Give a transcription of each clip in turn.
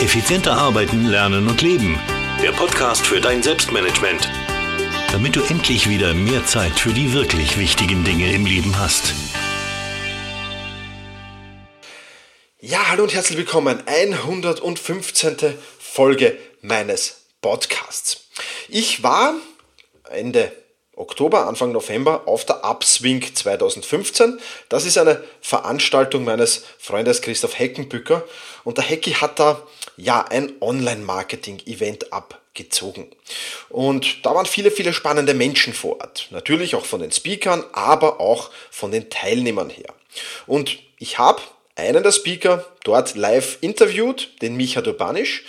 Effizienter arbeiten, lernen und leben. Der Podcast für dein Selbstmanagement. Damit du endlich wieder mehr Zeit für die wirklich wichtigen Dinge im Leben hast. Ja, hallo und herzlich willkommen. 115. Folge meines Podcasts. Ich war Ende Oktober, Anfang November auf der Upswing 2015. Das ist eine Veranstaltung meines Freundes Christoph Heckenbücker und der Hecki hat da ja ein Online-Marketing-Event abgezogen. Und da waren viele, viele spannende Menschen vor Ort. Natürlich auch von den Speakern, aber auch von den Teilnehmern her. Und ich habe einen der Speaker dort live interviewt, den Micha Durbanisch.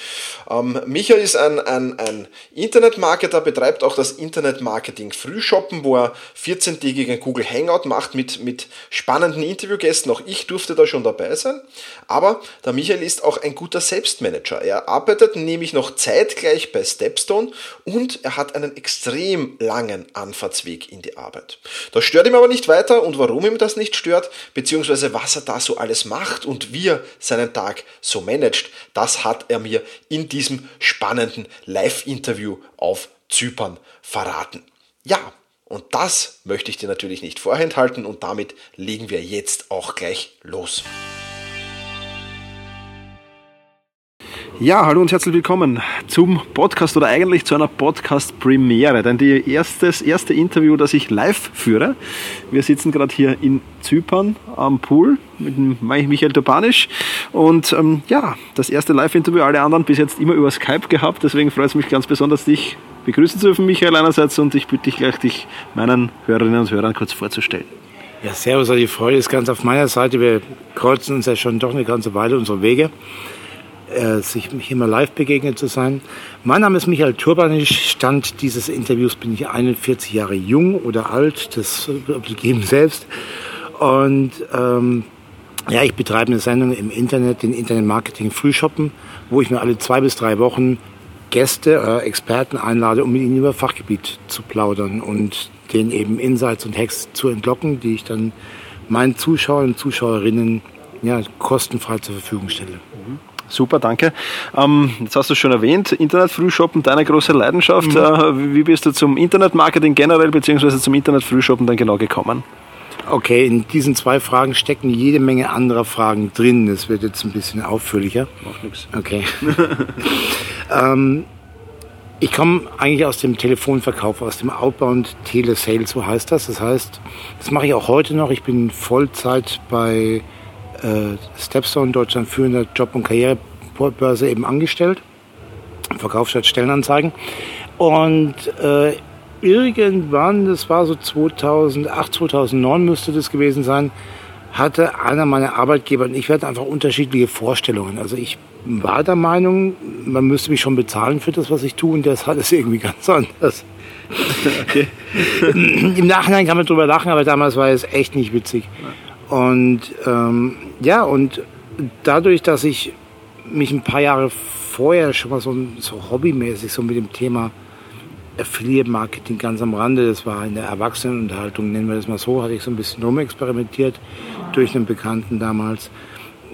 Ähm, Micha ist ein, ein, ein Internetmarketer, betreibt auch das Internetmarketing Frühshoppen, wo er 14-tägigen Google Hangout macht mit, mit spannenden Interviewgästen. Auch ich durfte da schon dabei sein. Aber der Michael ist auch ein guter Selbstmanager. Er arbeitet nämlich noch zeitgleich bei Stepstone und er hat einen extrem langen Anfahrtsweg in die Arbeit. Das stört ihm aber nicht weiter und warum ihm das nicht stört, beziehungsweise was er da so alles macht und wie er seinen Tag so managt, das hat er mir in diesem spannenden Live-Interview auf Zypern verraten. Ja, und das möchte ich dir natürlich nicht vorenthalten und damit legen wir jetzt auch gleich los. Ja, hallo und herzlich willkommen zum Podcast oder eigentlich zu einer Podcast-Premiere, denn die erstes, erste Interview, das ich live führe. Wir sitzen gerade hier in Zypern am Pool mit Michael Topanisch und ähm, ja, das erste Live-Interview, alle anderen bis jetzt immer über Skype gehabt, deswegen freut es mich ganz besonders, dich begrüßen zu dürfen, Michael einerseits und ich bitte dich gleich, dich meinen Hörerinnen und Hörern kurz vorzustellen. Ja, servus, die Freude ist ganz auf meiner Seite. Wir kreuzen uns ja schon doch eine ganze Weile unsere Wege äh, sich hier mal live begegnet zu sein. Mein Name ist Michael Turbanisch. Stand dieses Interviews bin ich 41 Jahre jung oder alt, das geben selbst. Und ähm, ja, ich betreibe eine Sendung im Internet, den Internet Marketing Frühshoppen, wo ich mir alle zwei bis drei Wochen Gäste, äh, Experten einlade, um mit ihnen über Fachgebiet zu plaudern und denen eben Insights und Hacks zu entlocken, die ich dann meinen Zuschauern und Zuschauerinnen ja, kostenfrei zur Verfügung stelle. Mhm. Super, danke. Ähm, jetzt hast du schon erwähnt, Internet-Frühshoppen, deine große Leidenschaft. Mhm. Äh, wie bist du zum Internet-Marketing generell beziehungsweise zum Internet-Frühshoppen dann genau gekommen? Okay, in diesen zwei Fragen stecken jede Menge anderer Fragen drin. Das wird jetzt ein bisschen ausführlicher. Macht nichts. Okay. ähm, ich komme eigentlich aus dem Telefonverkauf, aus dem Outbound Telesales, so heißt das. Das heißt, das mache ich auch heute noch. Ich bin Vollzeit bei äh, Stepstone, Deutschland führender Job- und Karrierebörse eben angestellt. Verkauf statt Stellenanzeigen. Und äh, irgendwann, das war so 2008, 2009 müsste das gewesen sein, hatte einer meiner Arbeitgeber und ich hatte einfach unterschiedliche Vorstellungen. Also ich war der Meinung, man müsste mich schon bezahlen für das, was ich tue und das hat es irgendwie ganz anders. Okay. Im Nachhinein kann man drüber lachen, aber damals war es echt nicht witzig. Und ähm, ja, und dadurch, dass ich mich ein paar Jahre vorher schon mal so, so hobbymäßig so mit dem Thema Affiliate Marketing ganz am Rande, das war in der Erwachsenenunterhaltung, nennen wir das mal so, hatte ich so ein bisschen rumexperimentiert durch einen Bekannten damals.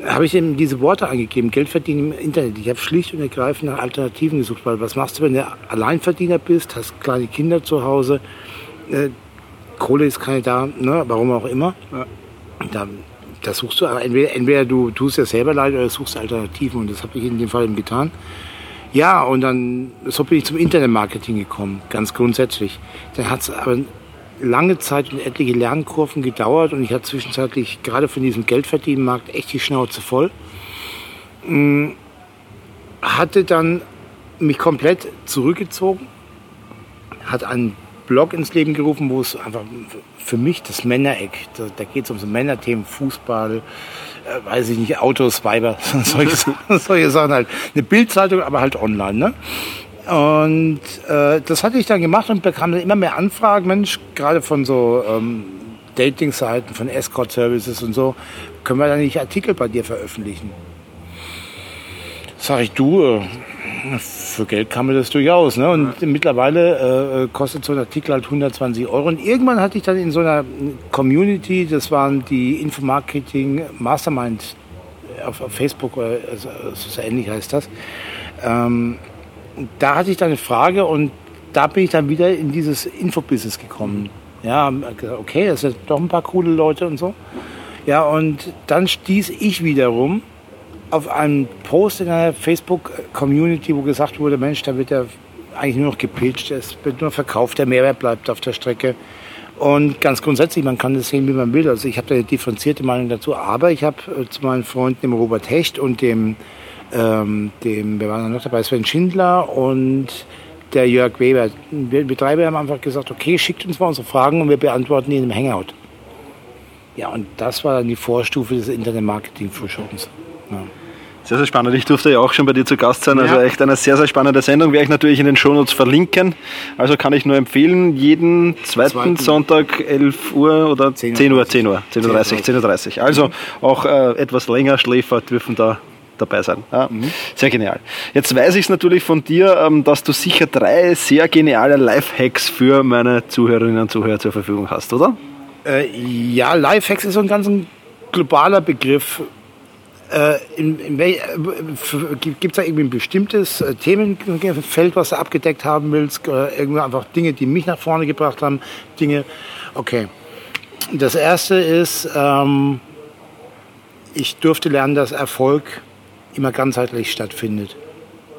Habe ich eben diese Worte eingegeben, Geld verdienen im Internet. Ich habe schlicht und ergreifend nach Alternativen gesucht, weil was machst du, wenn du Alleinverdiener bist, hast kleine Kinder zu Hause, äh, Kohle ist keine da, ne, warum auch immer. Ja. Da, da suchst du, entweder, entweder du tust ja selber leid oder suchst Alternativen und das habe ich in dem Fall eben getan. Ja, und dann, so bin ich zum Internetmarketing gekommen, ganz grundsätzlich. Dann hat es aber lange Zeit und etliche Lernkurven gedauert und ich hatte zwischenzeitlich gerade von diesem Geldverdienenmarkt echt die Schnauze voll. Hm, hatte dann mich komplett zurückgezogen, hat einen Blog ins Leben gerufen, wo es einfach für mich das Männereck, da, da geht es um so Männerthemen, Fußball, äh, weiß ich nicht, Autos, Weiber, solche, solche Sachen halt. Eine Bildzeitung, aber halt online, ne? Und äh, das hatte ich dann gemacht und bekam dann immer mehr Anfragen, Mensch, gerade von so ähm, Dating-Seiten, von Escort-Services und so, können wir da nicht Artikel bei dir veröffentlichen? Sag ich, du, äh, für Geld kann man das durchaus. Ne? Und ja. mittlerweile äh, kostet so ein Artikel halt 120 Euro. Und irgendwann hatte ich dann in so einer Community, das waren die Infomarketing Mastermind auf, auf Facebook, oder also, so ähnlich heißt das. Ähm, da hatte ich dann eine Frage und da bin ich dann wieder in dieses Infobusiness gekommen. Ja, okay, das sind doch ein paar coole Leute und so. Ja, und dann stieß ich wiederum auf einen Post in einer Facebook-Community, wo gesagt wurde, Mensch, da wird ja eigentlich nur noch gepitcht, es wird nur verkauft, der Mehrwert bleibt auf der Strecke. Und ganz grundsätzlich, man kann das sehen, wie man will. Also ich habe da eine differenzierte Meinung dazu, aber ich habe äh, zu meinen Freunden, dem Robert Hecht und dem, ähm, dem, wir waren noch dabei, Sven Schindler und der Jörg Weber. Wir Betreiber haben einfach gesagt, okay, schickt uns mal unsere Fragen und wir beantworten die in einem Hangout. Ja, und das war dann die Vorstufe des Internet-Marketing-Fusions. Ja. Sehr, sehr spannend. Ich durfte ja auch schon bei dir zu Gast sein. Also ja. echt eine sehr, sehr spannende Sendung. Werde ich natürlich in den Shownotes verlinken. Also kann ich nur empfehlen, jeden zweiten, zweiten. Sonntag 11 Uhr oder 10 Uhr, 10 Uhr, 10 Uhr, 10 Uhr 30. Also auch äh, etwas länger Schläfer dürfen da dabei sein. Ja, mhm. Sehr genial. Jetzt weiß ich es natürlich von dir, ähm, dass du sicher drei sehr geniale Lifehacks für meine Zuhörerinnen und Zuhörer zur Verfügung hast, oder? Äh, ja, Lifehacks ist so ein ganz globaler Begriff. Äh, in, in äh, Gibt es da irgendwie ein bestimmtes äh, Themenfeld, was du abgedeckt haben willst? Oder irgendwie einfach Dinge, die mich nach vorne gebracht haben? Dinge. Okay. Das erste ist, ähm, ich durfte lernen, dass Erfolg immer ganzheitlich stattfindet.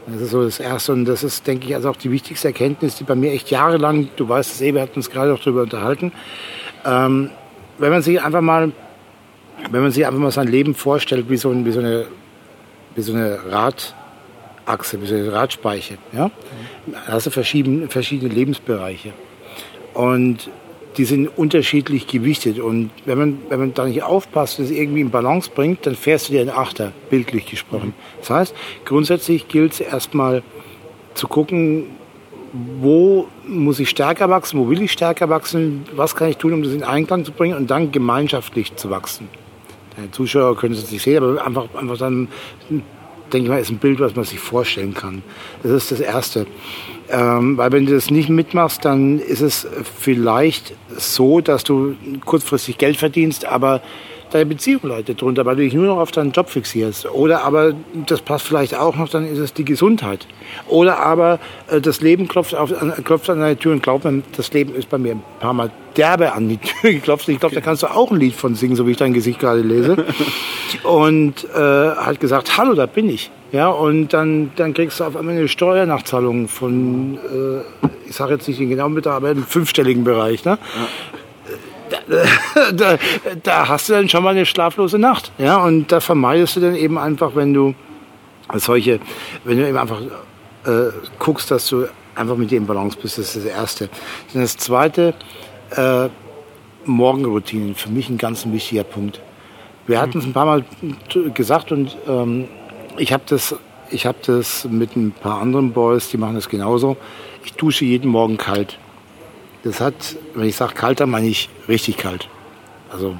Das ist so das Erste und das ist, denke ich, also auch die wichtigste Erkenntnis, die bei mir echt jahrelang, du weißt es eh, wir hatten uns gerade auch darüber unterhalten, ähm, wenn man sich einfach mal wenn man sich einfach mal sein Leben vorstellt wie so, ein, wie so, eine, wie so eine Radachse, wie so eine Radspeiche, ja? da hast du verschiedene, verschiedene Lebensbereiche. Und die sind unterschiedlich gewichtet. Und wenn man, wenn man da nicht aufpasst und es irgendwie in Balance bringt, dann fährst du dir einen Achter, bildlich gesprochen. Das heißt, grundsätzlich gilt es erstmal zu gucken, wo muss ich stärker wachsen, wo will ich stärker wachsen, was kann ich tun, um das in Einklang zu bringen und dann gemeinschaftlich zu wachsen. Die Zuschauer können es nicht sehen, aber einfach, einfach dann, denke ich mal, ist ein Bild, was man sich vorstellen kann. Das ist das Erste. Ähm, weil wenn du das nicht mitmachst, dann ist es vielleicht so, dass du kurzfristig Geld verdienst, aber deine Beziehung leidet drunter, weil du dich nur noch auf deinen Job fixierst. Oder aber, das passt vielleicht auch noch, dann ist es die Gesundheit. Oder aber äh, das Leben klopft, auf, klopft an deine Tür und glaubt mir, das Leben ist bei mir ein paar Mal derbe an die Tür geklopft. Ich glaube, da kannst du auch ein Lied von singen, so wie ich dein Gesicht gerade lese. Und äh, hat gesagt, hallo, da bin ich. Ja, und dann, dann kriegst du auf einmal eine Steuernachzahlung von, äh, ich sage jetzt nicht den genauen Betrag, aber im fünfstelligen Bereich. Ne? Da, da, hast du dann schon mal eine schlaflose Nacht. Ja, und da vermeidest du dann eben einfach, wenn du solche, wenn du eben einfach äh, guckst, dass du einfach mit dir in Balance bist, das ist das Erste. Dann das Zweite, äh, Morgenroutinen, für mich ein ganz wichtiger Punkt. Wir hatten es ein paar Mal gesagt und ähm, ich habe das, hab das mit ein paar anderen Boys, die machen das genauso. Ich dusche jeden Morgen kalt. Das hat, wenn ich sage kalt, dann meine ich richtig kalt. Also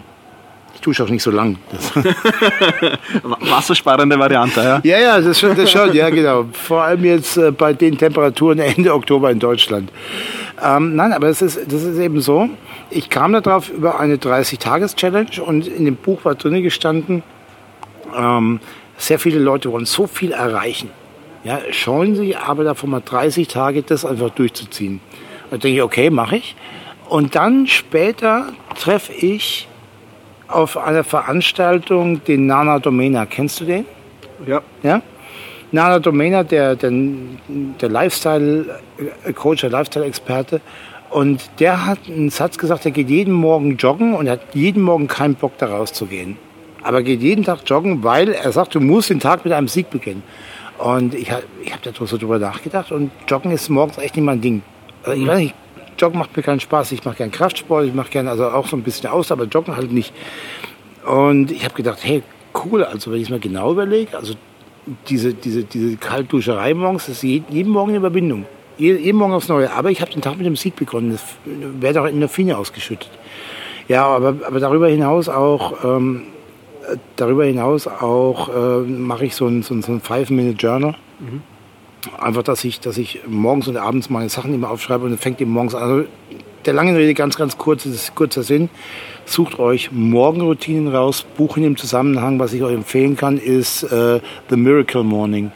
ich dusche auch nicht so lang. Wassersparende Variante, ja? Ja, ja, das schon, das schon, ja genau. Vor allem jetzt äh, bei den Temperaturen Ende Oktober in Deutschland. Ähm, nein, aber das ist, das ist eben so. Ich kam darauf über eine 30-Tages-Challenge und in dem Buch war drin gestanden, ähm, sehr viele Leute wollen so viel erreichen. Ja, scheuen sich aber davon mal 30 Tage das einfach durchzuziehen. Da denke ich, okay, mache ich. Und dann später treffe ich auf einer Veranstaltung den Nana Domena. Kennst du den? Ja. Ja? Nana Domena, der, der, der Lifestyle-Coach, der Lifestyle-Experte. Und der hat einen Satz gesagt, er geht jeden Morgen joggen und hat jeden Morgen keinen Bock, da rauszugehen. Aber geht jeden Tag joggen, weil er sagt, du musst den Tag mit einem Sieg beginnen. Und ich, ich habe da so drüber nachgedacht und Joggen ist morgens echt nicht mein Ding. Also ich weiß nicht, Joggen macht mir keinen Spaß. Ich mache gerne Kraftsport, ich mache gerne also auch so ein bisschen aus, aber Joggen halt nicht. Und ich habe gedacht, hey, cool, also wenn ich es mir genau überlege, also diese, diese, diese Kaltduscherei morgens, das ist jeden, Morgen eine Überwindung. Jeden Morgen aufs Neue. Aber ich habe den Tag mit dem Sieg begonnen. Das werde auch Fine ausgeschüttet. Ja, aber, aber darüber hinaus auch, ähm, darüber hinaus auch äh, mache ich so ein, so ein, so ein Five-Minute-Journal. Mhm einfach, dass ich, dass ich morgens und abends meine Sachen immer aufschreibe und dann fängt eben morgens an. Also der langen Rede ganz, ganz kurz, das ist kurzer Sinn. sucht euch Morgenroutinen raus. Buch in dem Zusammenhang, was ich euch empfehlen kann, ist äh, The Miracle Morning.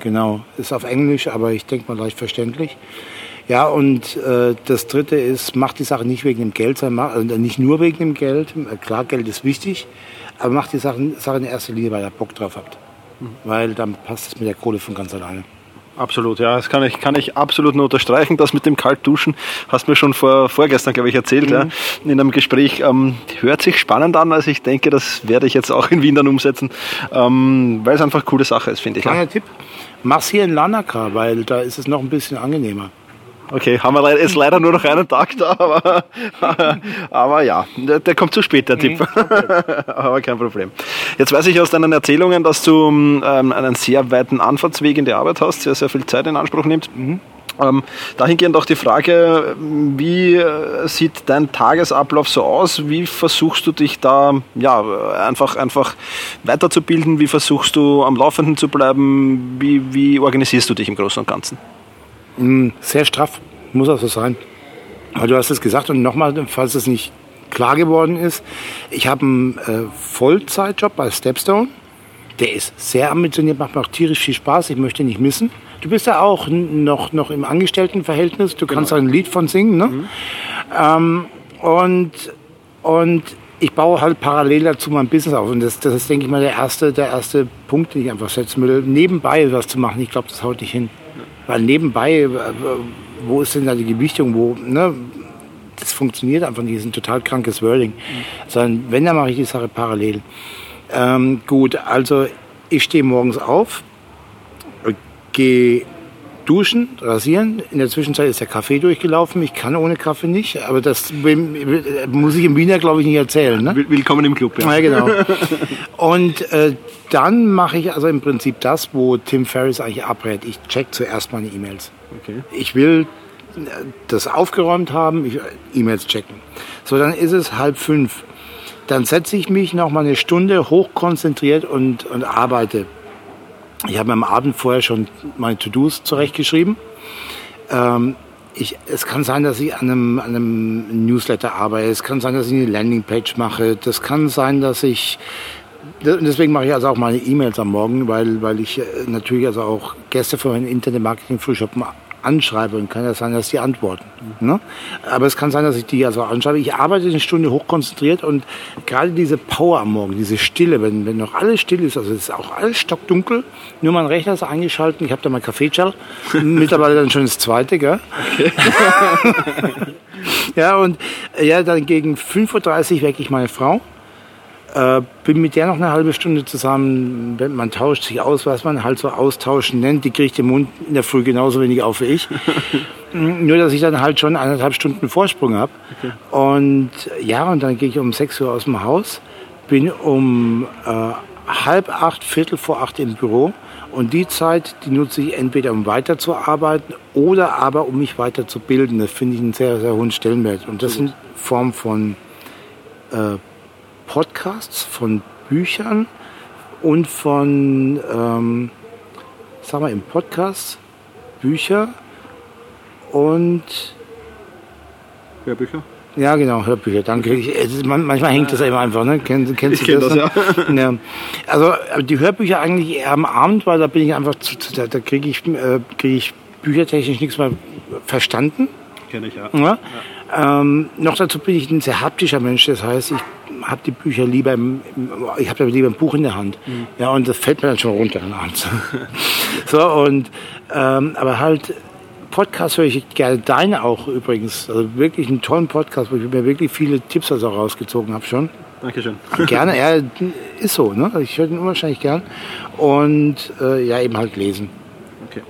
Genau, ist auf Englisch, aber ich denke mal leicht verständlich. Ja, und äh, das Dritte ist, macht die Sache nicht wegen dem Geld, sondern also nicht nur wegen dem Geld. Äh, klar, Geld ist wichtig, aber macht die Sache, Sache in erster Linie, weil ihr Bock drauf habt. Mhm. Weil dann passt es mit der Kohle von ganz alleine. Absolut, ja, das kann ich, kann ich absolut nur unterstreichen. Das mit dem Kaltduschen hast du mir schon vor, vorgestern, glaube ich, erzählt, mhm. ja, in einem Gespräch. Ähm, hört sich spannend an, also ich denke, das werde ich jetzt auch in Wien dann umsetzen, ähm, weil es einfach eine coole Sache ist, finde ich. Kleiner ja. Tipp, mach's hier in Lanaka, weil da ist es noch ein bisschen angenehmer. Okay, haben wir jetzt leider nur noch einen Tag da, aber, aber ja, der, der, kommt zu spät, der mhm. Tipp. aber kein Problem. Jetzt weiß ich aus deinen Erzählungen, dass du ähm, einen sehr weiten Anfahrtsweg in die Arbeit hast, sehr, sehr viel Zeit in Anspruch nimmst. Mhm. Ähm, dahingehend auch die Frage, wie äh, sieht dein Tagesablauf so aus? Wie versuchst du dich da ja, einfach, einfach weiterzubilden? Wie versuchst du am Laufenden zu bleiben? Wie, wie organisierst du dich im Großen und Ganzen? Mm, sehr straff, muss auch so sein. Aber du hast es gesagt und nochmal, falls es nicht klar geworden ist, ich habe einen äh, Vollzeitjob bei Stepstone. Der ist sehr ambitioniert, macht mir auch tierisch viel Spaß. Ich möchte ihn nicht missen. Du bist ja auch noch, noch im Angestelltenverhältnis. Du kannst genau. ein Lied von singen. Ne? Mhm. Ähm, und, und ich baue halt parallel dazu mein Business auf. Und das, das ist, denke ich mal, der erste, der erste Punkt, den ich einfach setzen will. Nebenbei was zu machen, ich glaube, das haut nicht hin. Weil nebenbei, wo ist denn da die Gewichtung? Wo, ne? Das funktioniert einfach nicht. Das ist ein total krankes Wording. Mhm. Sondern wenn, dann mache ich die Sache parallel. Ähm, gut, also ich stehe morgens auf, gehe duschen, rasieren. In der Zwischenzeit ist der Kaffee durchgelaufen. Ich kann ohne Kaffee nicht, aber das muss ich im Wiener, glaube ich, nicht erzählen. Ne? Willkommen im Club. Ja, ja genau. Und äh, dann mache ich also im Prinzip das, wo Tim Ferriss eigentlich abrät. Ich check zuerst meine E-Mails. Okay. Ich will äh, das aufgeräumt haben, ich, E-Mails checken. So, dann ist es halb fünf. Dann setze ich mich noch mal eine Stunde hochkonzentriert und, und arbeite ich habe am Abend vorher schon meine To-Dos zurechtgeschrieben. Ähm, ich, es kann sein, dass ich an einem, an einem Newsletter arbeite. Es kann sein, dass ich eine Landingpage mache. Das kann sein, dass ich Deswegen mache ich also auch meine E-Mails am Morgen, weil, weil ich äh, natürlich also auch Gäste für meinen Internet-Marketing-Frühshop anschreibe und kann ja sein, dass die antworten. Ne? Aber es kann sein, dass ich die also anschreibe. Ich arbeite eine Stunde hochkonzentriert und gerade diese Power am Morgen, diese Stille, wenn, wenn noch alles still ist, also es ist auch alles stockdunkel, nur mein Rechner ist eingeschaltet, ich habe da mein Kaffeechal, mittlerweile dann schon das zweite, gell? Okay. ja, und ja, dann gegen 5.30 Uhr wecke ich meine Frau äh, bin mit der noch eine halbe Stunde zusammen. Man tauscht sich aus, was man halt so austauschen nennt. Die kriegt den Mund in der Früh genauso wenig auf wie ich. Nur, dass ich dann halt schon eineinhalb Stunden Vorsprung habe. Okay. Und ja, und dann gehe ich um 6 Uhr aus dem Haus, bin um äh, halb acht, viertel vor acht im Büro. Und die Zeit, die nutze ich entweder, um weiterzuarbeiten oder aber, um mich weiterzubilden. Das finde ich einen sehr, sehr hohen Stellenwert. Und das sind Formen von äh, Podcasts, von Büchern und von, ähm, sagen wir, im Podcast, Bücher und Hörbücher? Ja, genau, Hörbücher, danke. Ich, manchmal hängt das immer einfach, ne? Kenn, kennst ich du das? das ja. ja. Also die Hörbücher eigentlich eher am Abend, weil da bin ich einfach, zu, da, da kriege ich, äh, krieg ich büchertechnisch nichts mehr verstanden. Kenne ich, ja. ja. ja. Ähm, noch dazu bin ich ein sehr haptischer Mensch, das heißt, ich habe die Bücher lieber, im, ich habe lieber ein Buch in der Hand. Mhm. Ja, und das fällt mir dann schon runter abends. so, und, ähm, aber halt, Podcast höre ich gerne, deine auch übrigens. Also wirklich einen tollen Podcast, wo ich mir wirklich viele Tipps also rausgezogen habe schon. Dankeschön. Gerne, ja, ist so, ne? Ich höre den unwahrscheinlich gern. Und äh, ja, eben halt lesen. Okay.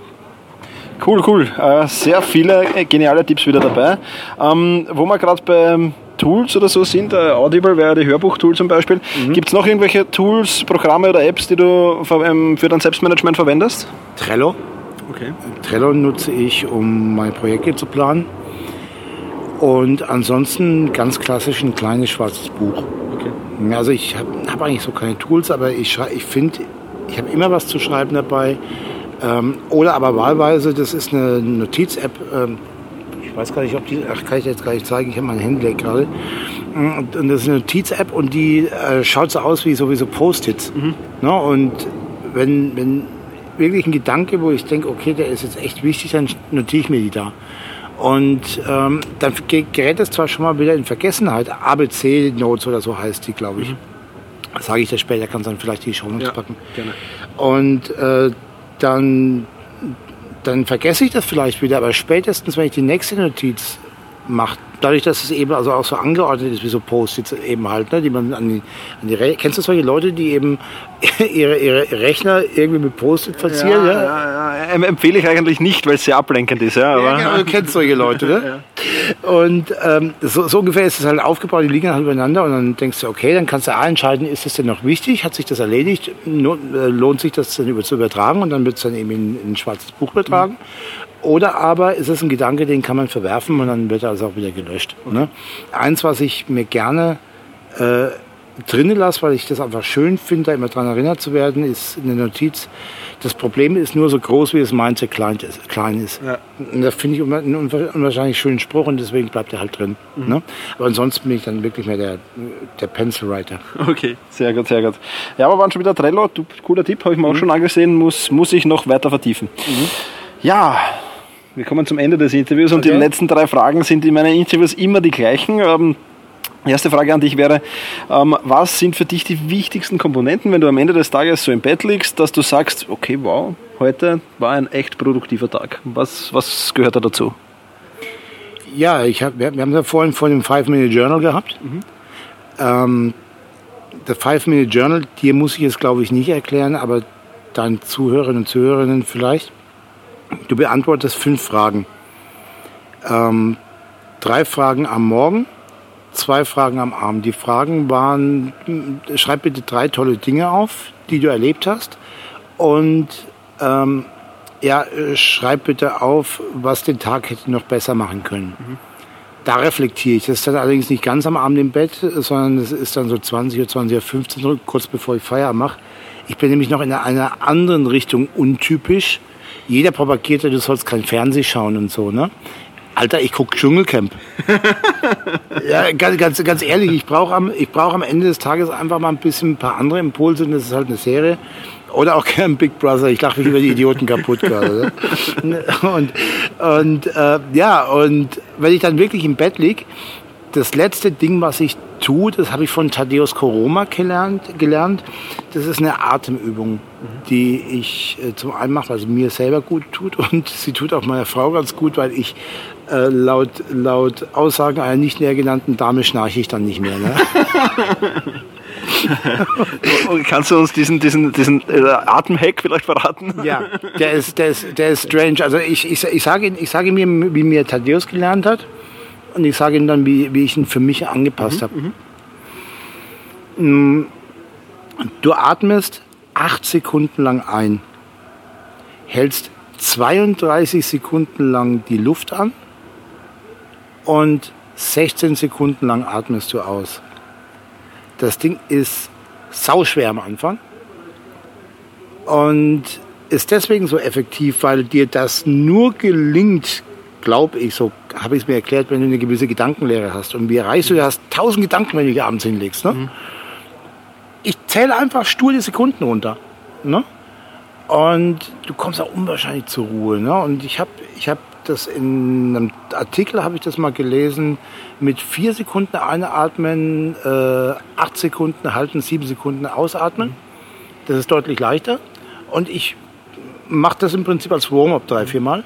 Cool, cool. Äh, sehr viele geniale Tipps wieder dabei. Ähm, wo wir gerade bei Tools oder so sind. Äh, Audible wäre die Hörbuchtool zum Beispiel. Mhm. Gibt es noch irgendwelche Tools, Programme oder Apps, die du ähm, für dein Selbstmanagement verwendest? Trello. Okay. Trello nutze ich, um meine Projekte zu planen. Und ansonsten ganz klassisch ein kleines schwarzes Buch. Okay. Also ich habe hab eigentlich so keine Tools, aber ich, ich finde, ich habe immer was zu schreiben dabei. Ähm, oder aber wahlweise, das ist eine Notiz-App, ähm, weiß gar nicht, ob die, ach, kann ich jetzt gar nicht zeigen, ich habe mein Handy gerade. Und das ist eine Notiz-App und die äh, schaut so aus wie sowieso Post-its. Mhm. Ne? Und wenn, wenn wirklich ein Gedanke, wo ich denke, okay, der ist jetzt echt wichtig, dann notiere ich mir die da. Und ähm, dann gerät es zwar schon mal wieder in Vergessenheit, ABC-Notes oder so heißt die, glaube ich. Mhm. Sage ich das später, kann dann vielleicht die Show ja, packen. Gerne. Und äh, dann, dann vergesse ich das vielleicht wieder, aber spätestens, wenn ich die nächste Notiz macht. Dadurch, dass es eben also auch so angeordnet ist, wie so Post-its eben halt, ne, die man an die, an die Re Kennst du solche Leute, die eben ihre, ihre Rechner irgendwie mit Post-it verzieren? Ja, ja? Ja, ja, empfehle ich eigentlich nicht, weil es sehr ablenkend ist. Ja, aber ja, genau, du kennst solche Leute, ne? Und ähm, so, so, ungefähr ist es halt aufgebaut, die liegen halt übereinander und dann denkst du, okay, dann kannst du A entscheiden, ist das denn noch wichtig, hat sich das erledigt, äh, lohnt sich das dann zu übertragen und dann wird es dann eben in, in, ein schwarzes Buch übertragen. Mhm. Oder aber ist es ein Gedanke, den kann man verwerfen und dann wird er also auch wieder gelöscht. Ne? Eins, was ich mir gerne äh, drinnen lasse, weil ich das einfach schön finde, da immer dran erinnert zu werden, ist eine Notiz. Das Problem ist nur so groß, wie das Mindset klein ist. Klein ist. Ja. Und das finde ich einen unwahrscheinlich schönen Spruch und deswegen bleibt er halt drin. Mhm. Ne? Aber ansonsten bin ich dann wirklich mehr der, der Pencil Writer. Okay, sehr gut, sehr gut. Ja, aber waren schon wieder Trello, du, cooler Tipp, habe ich mir mhm. auch schon angesehen, muss, muss ich noch weiter vertiefen. Mhm. Ja, wir kommen zum Ende des Interviews und okay. die letzten drei Fragen sind in meinen Interviews immer die gleichen. Ähm, erste Frage an dich wäre, ähm, was sind für dich die wichtigsten Komponenten, wenn du am Ende des Tages so im Bett liegst, dass du sagst, okay, wow, heute war ein echt produktiver Tag. Was, was gehört da dazu? Ja, ich hab, wir, wir haben ja vorhin vor dem Five-Minute-Journal gehabt. Mhm. Ähm, das Five-Minute-Journal, dir muss ich es, glaube ich, nicht erklären, aber deinen Zuhörerinnen und Zuhörerinnen vielleicht. Du beantwortest fünf Fragen. Ähm, drei Fragen am Morgen, zwei Fragen am Abend. Die Fragen waren, schreib bitte drei tolle Dinge auf, die du erlebt hast. Und ähm, ja, schreib bitte auf, was den Tag hätte noch besser machen können. Mhm. Da reflektiere ich. Das ist dann allerdings nicht ganz am Abend im Bett, sondern es ist dann so 20 Uhr, 20 Uhr 15 Uhr, kurz bevor ich Feierabend mache. Ich bin nämlich noch in einer anderen Richtung untypisch jeder propagiert du sollst kein Fernsehen schauen und so, ne? Alter, ich gucke Dschungelcamp. ja, ganz, ganz, ganz ehrlich, ich brauche am, brauch am Ende des Tages einfach mal ein bisschen ein paar andere Impulse und das ist halt eine Serie. Oder auch kein Big Brother. Ich lache mich über die Idioten kaputt gerade. Und, und äh, ja, und wenn ich dann wirklich im Bett liege, das letzte Ding, was ich tue, das habe ich von Thaddeus Koroma gelernt, gelernt. Das ist eine Atemübung, die ich äh, zum einen mache, weil sie mir selber gut tut und sie tut auch meiner Frau ganz gut, weil ich äh, laut, laut Aussagen einer nicht näher genannten Dame schnarche ich dann nicht mehr. Ne? Kannst du uns diesen, diesen, diesen äh, Atemhack vielleicht verraten? Ja, der ist, der ist, der ist strange. Also ich, ich, ich, sage, ich sage mir, wie mir Thaddeus gelernt hat und ich sage Ihnen dann, wie, wie ich ihn für mich angepasst mhm, habe. Mhm. Du atmest acht Sekunden lang ein, hältst 32 Sekunden lang die Luft an und 16 Sekunden lang atmest du aus. Das Ding ist sauschwer am Anfang und ist deswegen so effektiv, weil dir das nur gelingt, glaube ich, so habe ich es mir erklärt, wenn du eine gewisse Gedankenlehre hast. Und wie erreichst du, du hast tausend Gedanken, wenn du dich abends hinlegst. Ne? Mhm. Ich zähle einfach stur die Sekunden runter. Ne? Und du kommst auch unwahrscheinlich zur Ruhe. Ne? Und ich habe ich hab das in einem Artikel, habe ich das mal gelesen, mit vier Sekunden einatmen, äh, acht Sekunden halten, sieben Sekunden ausatmen. Mhm. Das ist deutlich leichter. Und ich mache das im Prinzip als Warm-up drei, vier Mal.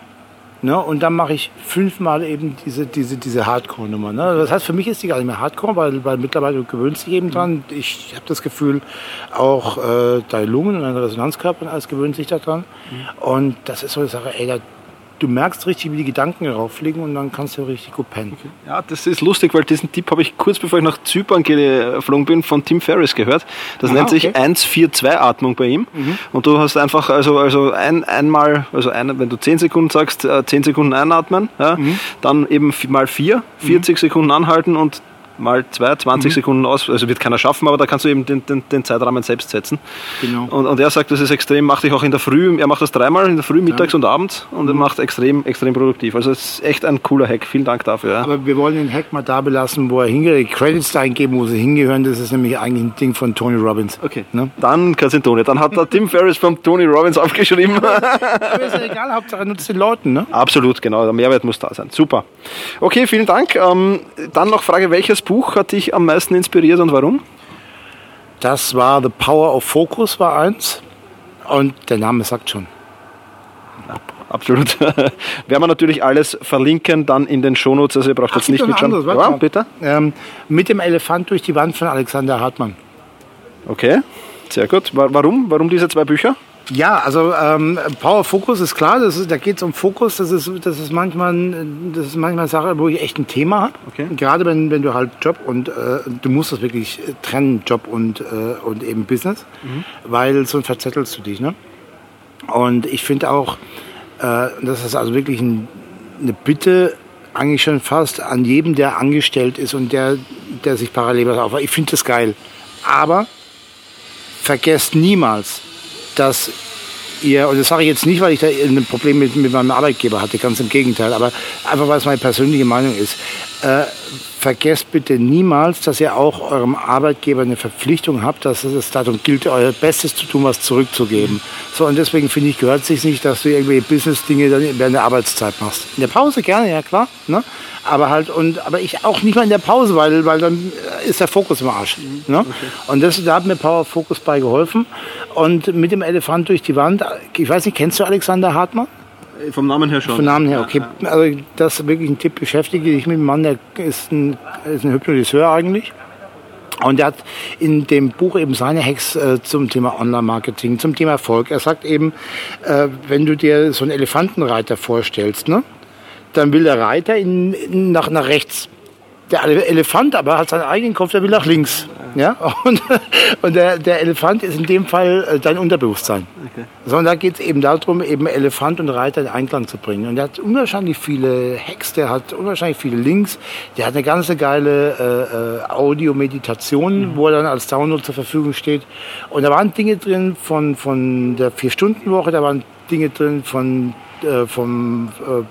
Ne? Und dann mache ich fünfmal eben diese, diese, diese Hardcore-Nummer. Ne? Das heißt, für mich ist die gar nicht mehr Hardcore, weil, weil mittlerweile du gewöhnst dich eben dran. Ich habe das Gefühl, auch äh, deine Lungen und dein Resonanzkörper alles gewöhnt sich daran. Mhm. Und das ist so eine Sache, ey, da du merkst richtig, wie die Gedanken rauffliegen und dann kannst du richtig gut pennen. Okay. Ja, das ist lustig, weil diesen Tipp habe ich kurz bevor ich nach Zypern geflogen bin von Tim Ferriss gehört. Das Aha, nennt sich okay. 1-4-2-Atmung bei ihm. Mhm. Und du hast einfach, also, also ein, einmal, also ein, wenn du 10 Sekunden sagst, 10 äh, Sekunden einatmen, ja, mhm. dann eben mal 4, 40 mhm. Sekunden anhalten und mal zwei, 20 mhm. Sekunden aus. Also wird keiner schaffen, aber da kannst du eben den, den, den Zeitrahmen selbst setzen. Genau. Und, und, er sagt, das ist extrem, macht dich auch in der Früh, er macht das dreimal, in der Früh, mittags ja. und abends und er mhm. macht extrem, extrem produktiv. Also es ist echt ein cooler Hack. Vielen Dank dafür. Ja. Aber wir wollen den Hack mal da belassen, wo er hingehört, Credits da eingeben, wo sie hingehören. Das ist nämlich eigentlich ein Ding von Tony Robbins. Okay. Ne? Dann Tony. Dann hat der Tim Ferriss von Tony Robbins aufgeschrieben. aber ist ja egal, Hauptsache nutzt den Leuten. Ne? Absolut, genau. Der Mehrwert muss da sein. Super. Okay, vielen Dank. Ähm, dann noch Frage, welches Buch hat dich am meisten inspiriert und warum? Das war The Power of Focus war eins und der Name sagt schon. Ja, absolut. Werden wir natürlich alles verlinken dann in den Shownotes, also ihr braucht Ach, jetzt nicht mitschauen. Ja, bitte. Ähm, mit dem Elefant durch die Wand von Alexander Hartmann. Okay, sehr gut. Warum? Warum diese zwei Bücher? Ja, also ähm, Power Focus ist klar, das ist, da geht es um Fokus. Das ist, das ist manchmal, das ist manchmal eine Sache, wo ich echt ein Thema habe. Okay. Gerade wenn, wenn du halt Job und äh, du musst das wirklich trennen, Job und, äh, und eben Business, mhm. weil sonst verzettelst du dich. Ne? Und ich finde auch, äh, das ist also wirklich ein, eine Bitte eigentlich schon fast an jedem, der angestellt ist und der, der sich parallel was aufbaut. Ich finde das geil. Aber vergesst niemals, dass ihr, und das sage ich jetzt nicht, weil ich da ein Problem mit, mit meinem Arbeitgeber hatte, ganz im Gegenteil, aber einfach weil es meine persönliche Meinung ist. Äh, vergesst bitte niemals, dass ihr auch eurem Arbeitgeber eine Verpflichtung habt, dass es darum gilt, euer Bestes zu tun, was zurückzugeben. So, und deswegen finde ich, gehört es sich nicht, dass du irgendwelche Business-Dinge dann während der Arbeitszeit machst. In der Pause gerne, ja klar. Ne? aber halt und aber ich auch nicht mal in der Pause, weil weil dann ist der Fokus im Arsch. Ne? Okay. Und das, da hat mir Power Focus bei geholfen. Und mit dem Elefant durch die Wand, ich weiß nicht, kennst du Alexander Hartmann? Vom Namen her schon. Vom Namen her, okay. Also das ist wirklich ein Tipp, beschäftige dich mit dem Mann, der ist ein, ist ein Hypnotiseur eigentlich. Und er hat in dem Buch eben seine Hacks äh, zum Thema Online-Marketing, zum Thema Erfolg. Er sagt eben, äh, wenn du dir so einen Elefantenreiter vorstellst, ne? dann will der Reiter in, in, nach, nach rechts. Der Elefant aber hat seinen eigenen Kopf, der will nach links. Ja? Und, und der, der Elefant ist in dem Fall äh, dein Unterbewusstsein. Okay. Sondern da geht es eben darum, eben Elefant und Reiter in Einklang zu bringen. Und der hat unwahrscheinlich viele Hacks, der hat unwahrscheinlich viele Links, der hat eine ganze geile äh, äh, Audio-Meditation, mhm. wo er dann als Download zur Verfügung steht. Und da waren Dinge drin von, von der Vier-Stunden-Woche, da waren Dinge drin von, äh, vom äh,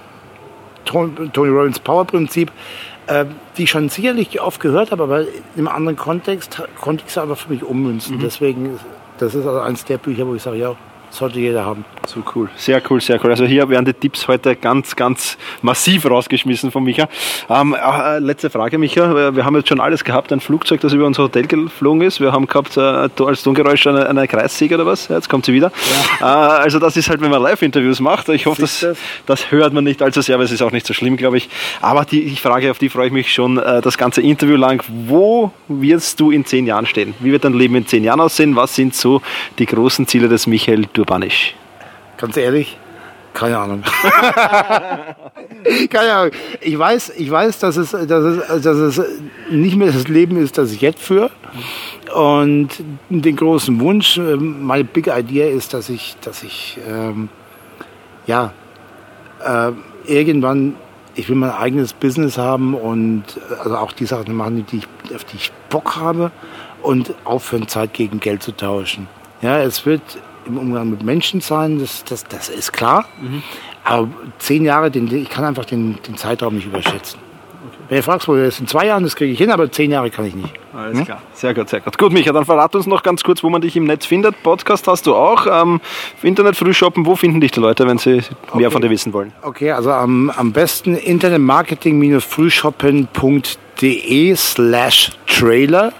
Tony Robbins Power Prinzip, die ich schon sicherlich oft gehört habe, aber im anderen Kontext konnte ich es aber für mich ummünzen. Mhm. Deswegen, das ist also eines der Bücher, wo ich sage, ja, sollte jeder haben. So cool, sehr cool, sehr cool. Also hier werden die Tipps heute ganz, ganz massiv rausgeschmissen von Micha. Ähm, äh, letzte Frage, Micha. Wir haben jetzt schon alles gehabt, ein Flugzeug, das über unser Hotel geflogen ist. Wir haben gehabt äh, als Tongeräusch eine, eine Kreissäge oder was. Jetzt kommt sie wieder. Ja. Äh, also das ist halt, wenn man Live-Interviews macht. Ich hoffe, das, das hört man nicht allzu sehr, weil es ist auch nicht so schlimm, glaube ich. Aber die, die Frage, auf die freue ich mich schon äh, das ganze Interview lang. Wo wirst du in zehn Jahren stehen? Wie wird dein Leben in zehn Jahren aussehen? Was sind so die großen Ziele des Michael Urbanisch? Ganz ehrlich, keine Ahnung. keine Ahnung. Ich weiß, ich weiß, dass es, dass es, dass es nicht mehr das Leben ist, das ich jetzt führe. Und den großen Wunsch, ähm, meine Big Idea ist, dass ich, dass ich, ähm, ja, äh, irgendwann, ich will mein eigenes Business haben und also auch die Sachen machen, die ich, auf die ich Bock habe und aufhören, Zeit gegen Geld zu tauschen. Ja, es wird im Umgang mit Menschen sein, das, das, das ist klar. Mhm. Aber zehn Jahre, den, ich kann einfach den, den Zeitraum nicht überschätzen. Okay. Wenn du fragst, wo das in zwei Jahren, das kriege ich hin, aber zehn Jahre kann ich nicht. Alles hm? klar, sehr gut, sehr gut. Gut, Micha, dann verrat uns noch ganz kurz, wo man dich im Netz findet. Podcast hast du auch. Ähm, Internet Frühshoppen, wo finden dich die Leute, wenn sie mehr okay. von dir wissen wollen? Okay, also am, am besten internetmarketing-frühshoppen.de slash Trailer,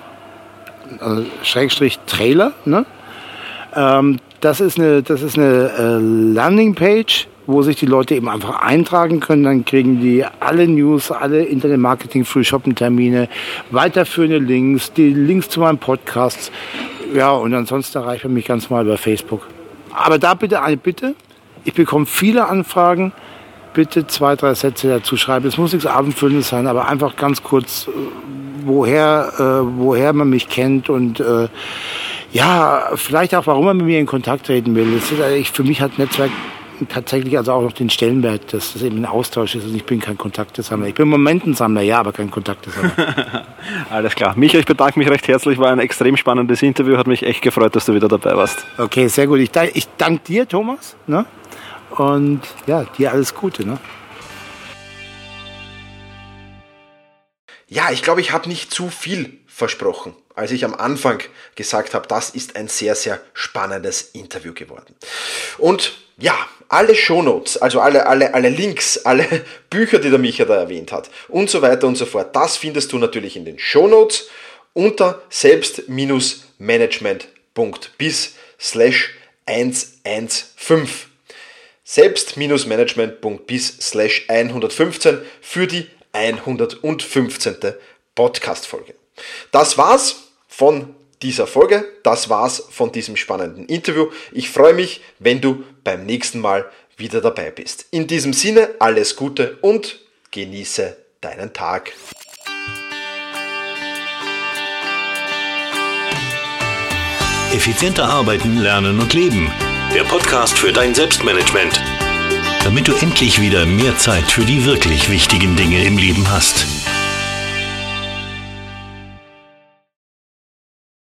also Schrägstrich Trailer, ne? Ähm, das ist eine, das ist eine äh, Landingpage, wo sich die Leute eben einfach eintragen können. Dann kriegen die alle News, alle Internet-Marketing, Free-Shopping-Termine, weiterführende Links, die Links zu meinen Podcasts. Ja, und ansonsten erreicht man mich ganz mal über Facebook. Aber da bitte eine Bitte. Ich bekomme viele Anfragen. Bitte zwei, drei Sätze dazu schreiben. Es muss nichts Abendfüllendes sein, aber einfach ganz kurz, äh, woher, äh, woher man mich kennt und äh, ja, vielleicht auch, warum er mit mir in Kontakt treten will. Das ist, für mich hat Netzwerk tatsächlich also auch noch den Stellenwert, dass das eben ein Austausch ist und ich bin kein Kontaktesammler. Ich bin Momentensammler, ja, aber kein Kontaktesammler. Alles klar. Micha, ich bedanke mich recht herzlich, war ein extrem spannendes Interview, hat mich echt gefreut, dass du wieder dabei warst. Okay, sehr gut. Ich, ich danke dir, Thomas. Ne? Und ja, dir alles Gute. Ne? Ja, ich glaube, ich habe nicht zu viel versprochen, als ich am Anfang gesagt habe, das ist ein sehr, sehr spannendes Interview geworden. Und ja, alle Shownotes, also alle, alle, alle Links, alle Bücher, die der Micha da erwähnt hat und so weiter und so fort, das findest du natürlich in den Shownotes unter selbst-management.bis slash 115 selbst-management.bis slash 115 für die 115. Podcast-Folge. Das war's von dieser Folge. Das war's von diesem spannenden Interview. Ich freue mich, wenn du beim nächsten Mal wieder dabei bist. In diesem Sinne alles Gute und genieße deinen Tag. Effizienter arbeiten, lernen und leben. Der Podcast für dein Selbstmanagement. Damit du endlich wieder mehr Zeit für die wirklich wichtigen Dinge im Leben hast.